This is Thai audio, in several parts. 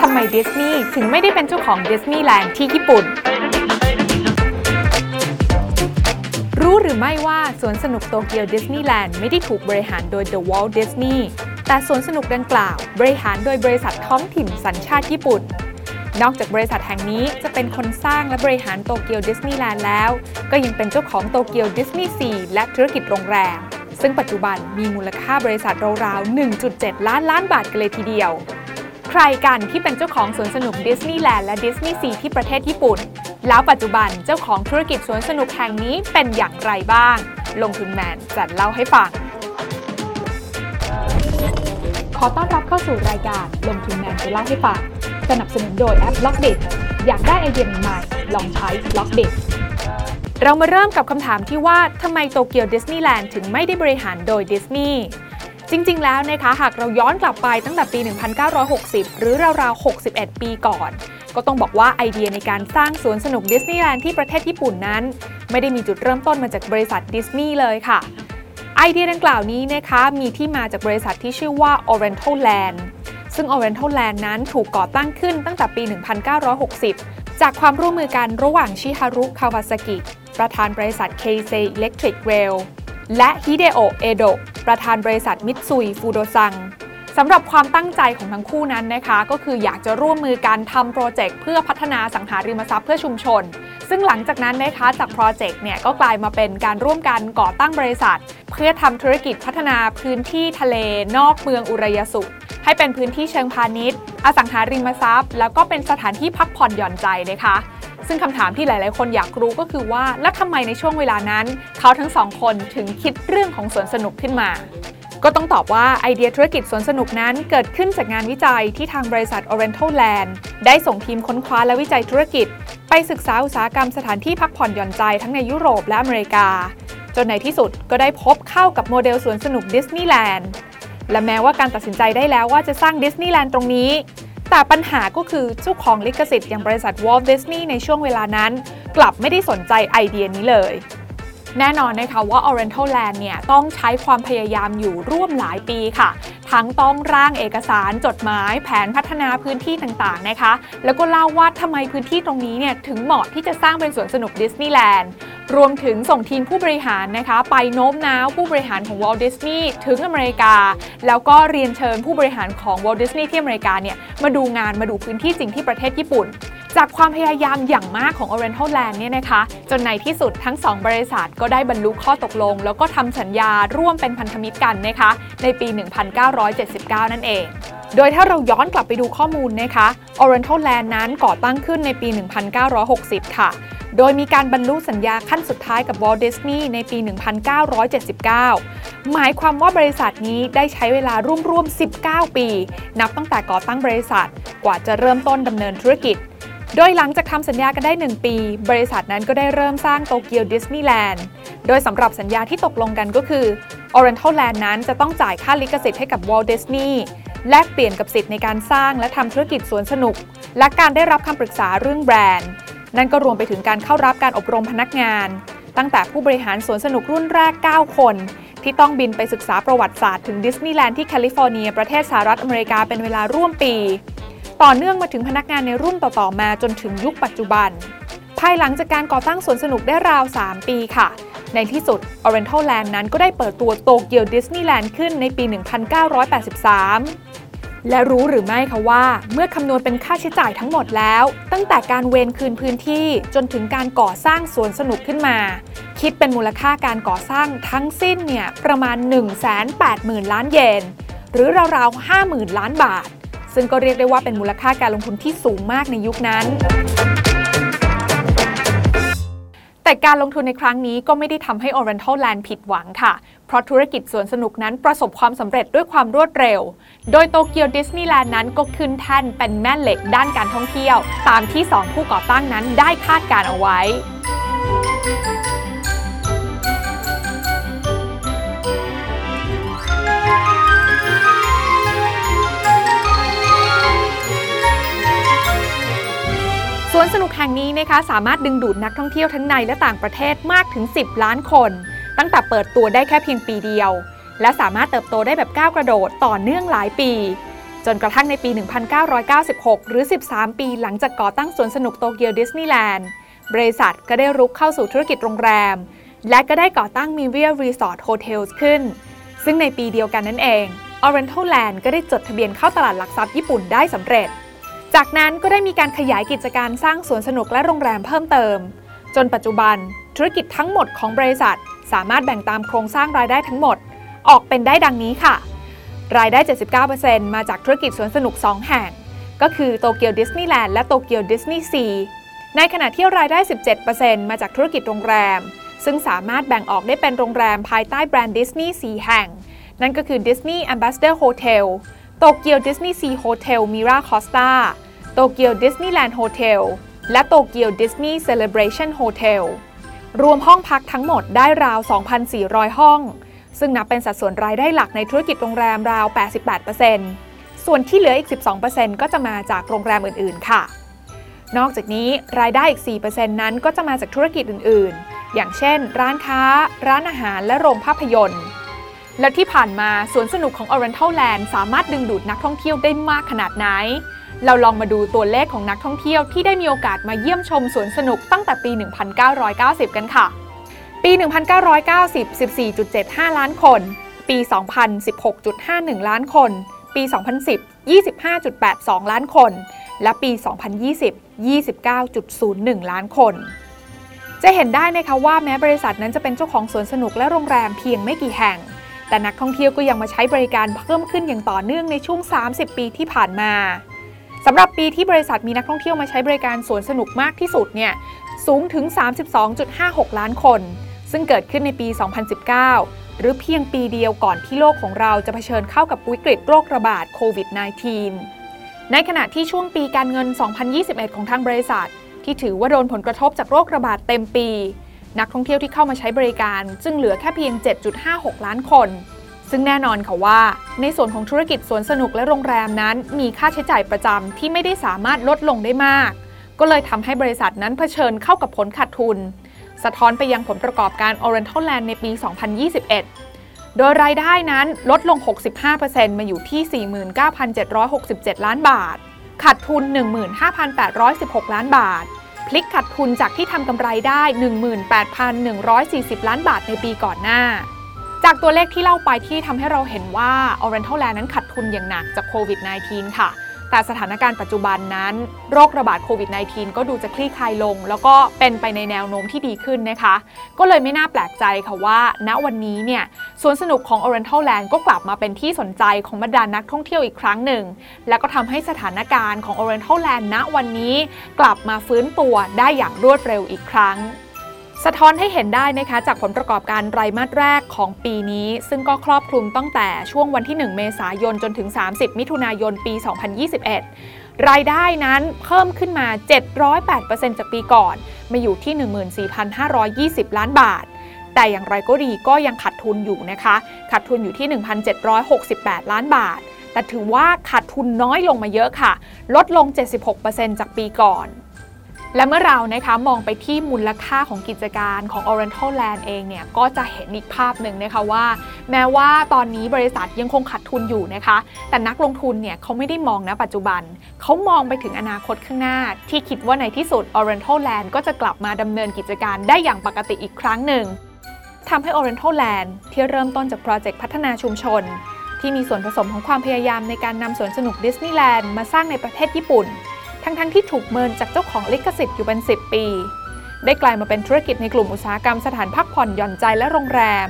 ทำไมดิสนีย์ถึงไม่ได้เป็นเจ้าของดิสนีย์แลนด์ที่ญี่ปุ่น รู้หรือไม่ว่าสวนสนุกโตเกียวดิสนีย์แลนด์ไม่ได้ถูกบริหารโดย The Walt Disney แต่สวนสนุกดังกล่าว บริหารโดยบริษัทท้องถิ่นสัญชาติญี่ปุ่นนอกจากบริษัทแห่งนี้จะเป็นคนสร้างและบริหารโตเกียวดิสนีย์แลนด์แล้ว ก็ยังเป็นเจ้าของโตเกียวดิสนีย์ซีและธุรกิจโรงแรม ซึ่งปัจจุบันมีมูลค่าบริษัทราวๆ 1.7 ล้านล้านบาทกันเลยทีเดียว ใครกันที่เป็นเจ้าของสวนสนุกดิสนีย์แลนด์และดิสนีย์ซีที่ประเทศญี่ปุ่น แล้วปัจจุบันเจ้าของธุรกิจสวนสนุกแห่งนี้เป็นอย่างไรบ้าง ลงทุนแมนจะเล่าให้ฟัง ขอต้อนรับเข้าสู่รายการลงทุนแมนจะเล่าให้ฟัง สนับสนุนโดยแอป Blockdit อยากได้ไอเดียใหม่ๆลองใช้ Blockdit เรามาเริ่มกับคำถามที่ว่าทำไมโตเกียวดิสนีย์แลนด์ถึงไม่ได้บริหารโดยดิสนีย์จริง ๆ แล้วนะคะ หากเราย้อนกลับไปตั้งแต่ปี 1960 หรือราวๆ 61 ปีก่อน ก็ต้องบอกว่าไอเดียในการสร้างสวนสนุกดิสนีย์แลนด์ที่ประเทศญี่ปุ่นนั้น ไม่ได้มีจุดเริ่มต้นมาจากบริษัทดิสนีย์เลยค่ะ ไอเดียดังกล่าวนี้นะคะมีที่มาจากบริษัทที่ชื่อว่า Oriental Land ซึ่ง Oriental Land นั้นถูกก่อตั้งขึ้นตั้งแต่ปี 1960 จากความร่วมมือกันระหว่างชิฮารุ คาวาซากิ ประธานบริษัท Keisei Electric Rail และฮิเดโอะเอโดะประธานบริษัทมิตซุยฟูโดซัง สำหรับความตั้งใจของทั้งคู่นั้นนะคะ ก็คืออยากจะร่วมมือกันทำโปรเจกต์เพื่อพัฒนาอสังหาริมทรัพย์เพื่อชุมชน ซึ่งหลังจากนั้นนะคะจากโปรเจกต์เนี่ยก็กลายมาเป็นการร่วมกันก่อตั้งบริษัท เพื่อทำธุรกิจพัฒนาพื้นที่ทะเล นอกเมืองอุรายาสุให้เป็นพื้นที่เชิงพาณิชย์ อสังหาริมทรัพย์ แล้วก็เป็นสถานที่พักผ่อนหย่อนใจนะคะ ซึ่งคำถามที่หลาย ๆ คนอยากรู้ก็คือว่า แล้วทำไมในช่วงเวลานั้น เขาทั้งสองคนถึงคิดเรื่องของสวนสนุกขึ้นมา ก็ต้องตอบว่าไอเดียธุรกิจสวนสนุกนั้นเกิดขึ้นจากงานวิจัยที่ทางบริษัท Oriental Land ได้ส่งทีมค้นคว้าและวิจัยธุรกิจ ไปศึกษาอุตสาหกรรมสถานที่พักผ่อนหย่อนใจทั้งในยุโรปและอเมริกา จนในที่สุดก็ได้พบเข้ากับโมเดลสวนสนุกดิสนีย์แลนด์และแม้ว่าการตัดสินใจได้แล้วว่าจะสร้างดิสนีย์แลนด์ตรงนี้ แต่ปัญหาก็คือเจ้าของลิขสิทธิ์อย่างบริษัท Walt Disney ในช่วงเวลานั้น กลับไม่ได้สนใจไอเดียนี้เลย แน่นอนนะคะว่า Oriental Land เนี่ยต้องใช้ความพยายามอยู่ร่วมหลายปีค่ะ ทั้งต้องร่างเอกสารจดหมายแผนพัฒนาพื้นที่ต่างๆนะคะ แล้วก็เล่าว่าทำไมพื้นที่ตรงนี้เนี่ยถึงเหมาะที่จะสร้างเป็นสวนสนุกดิสนีย์แลนด์รวมถึงส่งทีมผู้บริหารนะคะ ไปโน้มน้าวผู้บริหารของ Walt Disney ถึงอเมริกา แล้วก็เรียนเชิญผู้บริหารของ Walt Disney ที่อเมริกาเนี่ยมาดูงานมาดูพื้นที่จริงที่ประเทศญี่ปุ่น จากความพยายามอย่างมากของ Oriental Land เนี่ยนะคะ จนในที่สุดทั้ง 2 บริษัทก็ได้บรรลุข้อตกลง แล้วก็ทำสัญญาร่วมเป็นพันธมิตรกันนะคะ ในปี 1979 นั่นเองโดยถ้าเราย้อนกลับไปดูข้อมูลนะคะ Oriental Land นั้นก่อตั้งขึ้นในปี 1960 ค่ะ โดยมีการบรรลุสัญญาขั้นสุดท้ายกับ Walt Disney ในปี 1979 หมายความว่าบริษัทนี้ได้ใช้เวลาร่วมๆ 19 ปี นับตั้งแต่ก่อตั้งบริษัท กว่าจะเริ่มต้นดำเนินธุรกิจ โดยหลังจากทำสัญญากันได้ 1 ปี บริษัทนั้นก็ได้เริ่มสร้างโตเกียวดิสนีย์แลนด์ โดยสำหรับสัญญาที่ตกลงกันก็คือ Oriental Land นั้นจะต้องจ่ายค่าลิขสิทธิ์ให้กับ Walt Disney แลกเปลี่ยนกับสิทธิ์ในการสร้างและทำธุรกิจสวนสนุก และการได้รับคำปรึกษาเรื่องแบรนด์ นั่นก็รวมไปถึงการเข้ารับการอบรมพนักงาน ตั้งแต่ผู้บริหารสวนสนุกรุ่นแรก 9 คน ที่ต้องบินไปศึกษาประวัติศาสตร์ถึงดิสนีย์แลนด์ที่แคลิฟอร์เนียประเทศสหรัฐอเมริกาเป็นเวลาร่วมปี ต่อเนื่องมาถึงพนักงานในรุ่นต่อๆมาจนถึงยุคปัจจุบัน ภายหลังจากการก่อตั้งสวนสนุกได้ราว 3 ปีค่ะ ในที่สุด Oriental Land นั้นก็ได้เปิดตัวโตเกียวดิสนีย์แลนด์ขึ้นในปี 1983และรู้หรือไม่คะว่า เมื่อคำนวณเป็นค่าใช้จ่ายทั้งหมดแล้ว ตั้งแต่การเวนคืนพื้นที่จนถึงการก่อสร้างสวนสนุกขึ้นมา คิดเป็นมูลค่าการก่อสร้างทั้งสิ้นเนี่ยประมาณ 180,000 ล้านเยน หรือราวๆ 50,000 ล้านบาท ซึ่งก็เรียกได้ว่าเป็นมูลค่าการลงทุนที่สูงมากในยุคนั้นแต่การลงทุนในครั้งนี้ก็ไม่ได้ทำให้ Oriental Land ผิดหวังค่ะ เพราะธุรกิจสวนสนุกนั้นประสบความสำเร็จด้วยความรวดเร็ว โดยโตเกียวดิสนีย์แลนด์นั้นก็ขึ้นแท่นเป็นแม่เหล็กด้านการท่องเที่ยว ตามที่ 2 ผู้ก่อตั้งนั้นได้คาดการเอาไว้ สวนสนุกแห่งนี้นะคะสามารถดึงดูดนักท่องเที่ยวทั้งในและต่างประเทศมากถึง 10 ล้านคน ตั้งแต่เปิดตัวได้แค่เพียงปีเดียว และสามารถเติบโตได้แบบก้าวกระโดดต่อเนื่องหลายปี จนกระทั่งในปี 1996 หรือ 13 ปีหลังจากก่อตั้งสวนสนุกโตเกียวดิสนีย์แลนด์บริษัทก็ได้รุกเข้าสู่ธุรกิจโรงแรม และก็ได้ก่อตั้ง m i r i a Resort Hotels ขึ้น ซึ่งในปีเดียวกันนั่นเอง Oriental Land ก็ได้จดทะเบียนเข้าตลาดหลักทรัพย์ญี่ปุ่นได้สำเร็จ จากนั้นก็ได้มีการขยายกิจการสร้างสวนสนุกและโรงแรมเพิ่มเติม จนปัจจุบันธุรกิจทั้งหมดของบริษัท สามารถแบ่งตามโครงสร้างรายได้ทั้งหมด ออกเป็นได้ดังนี้ค่ะ รายได้ 79%มาจากธุรกิจสวนสนุก 2 แห่ง ก็คือโตเกียวดิสนีย์แลนด์และโตเกียวดิสนีย์ซีในขณะที่รายได้ 17%มาจากธุรกิจโรงแรม ซึ่งสามารถแบ่งออกได้เป็นโรงแรมภายใต้แบรนด์ดิสนีย์4แห่ง นั่นก็คือ Disney Ambassador Hotel โตเกียวดิสนีย์ซีโฮเทลมิราคอสตาโตเกียวดิสนีย์แลนด์โฮเทลและโตเกียวดิสนีย์เซเลบรชันโฮเทลรวมห้องพักทั้งหมดได้ราว 2,400 ห้อง ซึ่งนับเป็นสัดส่วนรายได้หลักในธุรกิจโรงแรมราว 88%ส่วนที่เหลืออีก 12%ก็จะมาจากโรงแรมอื่น ๆ ค่ะ นอกจากนี้รายได้อีก 4%นั้นก็จะมาจากธุรกิจอื่น ๆ อย่างเช่น ร้านค้า ร้านอาหารและโรงภาพยนตร์ และที่ผ่านมาสวนสนุกของ Oriental Land สามารถดึงดูดนักท่องเที่ยวได้มากขนาดไหน เราลองมาดูตัวเลขของนักท่องเที่ยวที่ได้มีโอกาสมาเยี่ยมชมสวนสนุกตั้งแต่ปี 1990 กันค่ะ ปี 1990 14.75 ล้านคน ปี 2000 16.51 ล้านคน ปี 2010 25.82 ล้านคน และปี 2020 29.01 ล้านคนจะเห็นได้นะคะว่าแม้บริษัทนั้นจะเป็นเจ้าของสวนสนุกและโรงแรมเพียงไม่กี่แห่ง แต่นักท่องเที่ยวก็ยังมาใช้บริการเพิ่มขึ้นอย่างต่อเนื่องในช่วง 30 ปีที่ผ่านมาสำหรับปีที่บริษัทมีนักท่องเที่ยวมาใช้บริการสวนสนุกมากที่สุดเนี่ยสูงถึง 32.56 ล้านคน ซึ่งเกิดขึ้นในปี 2019 หรือเพียงปีเดียวก่อนที่โลกของเราจะเผชิญเข้ากับวิกฤตโรคระบาดโควิด -19 ในขณะที่ช่วงปีการเงิน 2021 ของทางบริษัท ที่ถือว่าโดนผลกระทบจากโรคระบาดเต็มปี นักท่องเที่ยวที่เข้ามาใช้บริการ จึงเหลือแค่เพียง 7.56 ล้านคน ซึ่งแน่นอนค่ะว่า ในส่วนของธุรกิจสวนสนุกและโรงแรมนั้น มีค่าใช้จ่ายประจำที่ไม่ได้สามารถลดลงได้มาก ก็เลยทำให้บริษัทนั้นเผชิญเข้ากับผลขาดทุน สะท้อนไปยังผลประกอบการ Oriental Land ในปี 2021 โดยรายได้นั้นลดลง 65%มาอยู่ที่ 49,767 ล้านบาทขาดทุน 15,816 ล้านบาท พลิกขาดทุนจากที่ทำกำไรได้ 18,140 ล้านบาทในปีก่อนหน้า จากตัวเลขที่เล่าไปที่ทำให้เราเห็นว่า Oriental Land นั้นขาดทุนอย่างหนักจากโควิด -19 ค่ะ แต่สถานการณ์ปัจจุบันนั้น โรคระบาดโควิด -19 ก็ดูจะคลี่คลายลง แล้วก็เป็นไปในแนวโน้มที่ดีขึ้นนะคะ ก็เลยไม่น่าแปลกใจค่ะว่า ณวันนี้เนี่ยสวนสนุกของ Oriental Land ก็กลับมาเป็นที่สนใจของบรรดานักท่องเที่ยวอีกครั้งหนึ่ง แล้วก็ทำให้สถานการณ์ของ Oriental Land ณวันนี้ กลับมาฟื้นตัวได้อย่างรวดเร็วอีกครั้ง สะท้อนให้เห็นได้นะคะจากผลประกอบการไตรมาสแรกของปีนี้ ซึ่งก็ครอบคลุมตั้งแต่ช่วงวันที่ 1 เมษายนจนถึง 30 มิถุนายนปี 2021 รายได้นั้นเพิ่มขึ้นมา 708%จากปีก่อน มาอยู่ที่ 14,520 ล้านบาท แต่อย่างไรก็ดีก็ยังขาดทุนอยู่นะคะ ขาดทุนอยู่ที่ 1,768 ล้านบาทแต่ถือว่าขาดทุนน้อยลงมาเยอะค่ะ ลดลง 76%จากปีก่อน และเมื่อเรานะคะมองไปที่มูลค่าของกิจการของ Oriental Land เองเนี่ยก็จะเห็นอีกภาพหนึ่งนะคะว่า แม้ว่าตอนนี้บริษัทยังคงขาดทุนอยู่นะคะ แต่นักลงทุนเนี่ยเขาไม่ได้มองนะปัจจุบัน เขามองไปถึงอนาคตข้างหน้า ที่คิดว่าในที่สุด Oriental Land ก็จะกลับมาดำเนินกิจการได้อย่างปกติอีกครั้งหนึ่งทำให้ Oriental Land ที่เริ่มต้นจากโปรเจกต์พัฒนาชุมชน ที่มีส่วนผสมของความพยายามในการนำสวนสนุกดิสนีย์แลนด์มาสร้างในประเทศญี่ปุ่น ทั้งๆทที่ถูกเมินจากเจ้าของลิขสิทธิ์อยู่เป็น 10 ปี ได้กลายมาเป็นธุรกิจในกลุ่มอุตสาหกรรมสถานพักผ่อนหย่อนใจและโรงแรม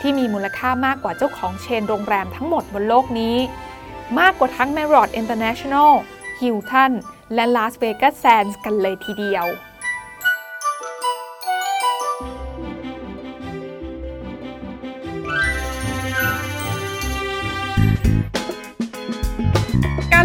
ที่มีมูลค่ามากกว่าเจ้าของเชนโรงแรมทั้งหมดบนโลกนี้ มากกว่าทั้ง Marriott International Hilton และ Las Vegas Sands กันเลยทีเดียว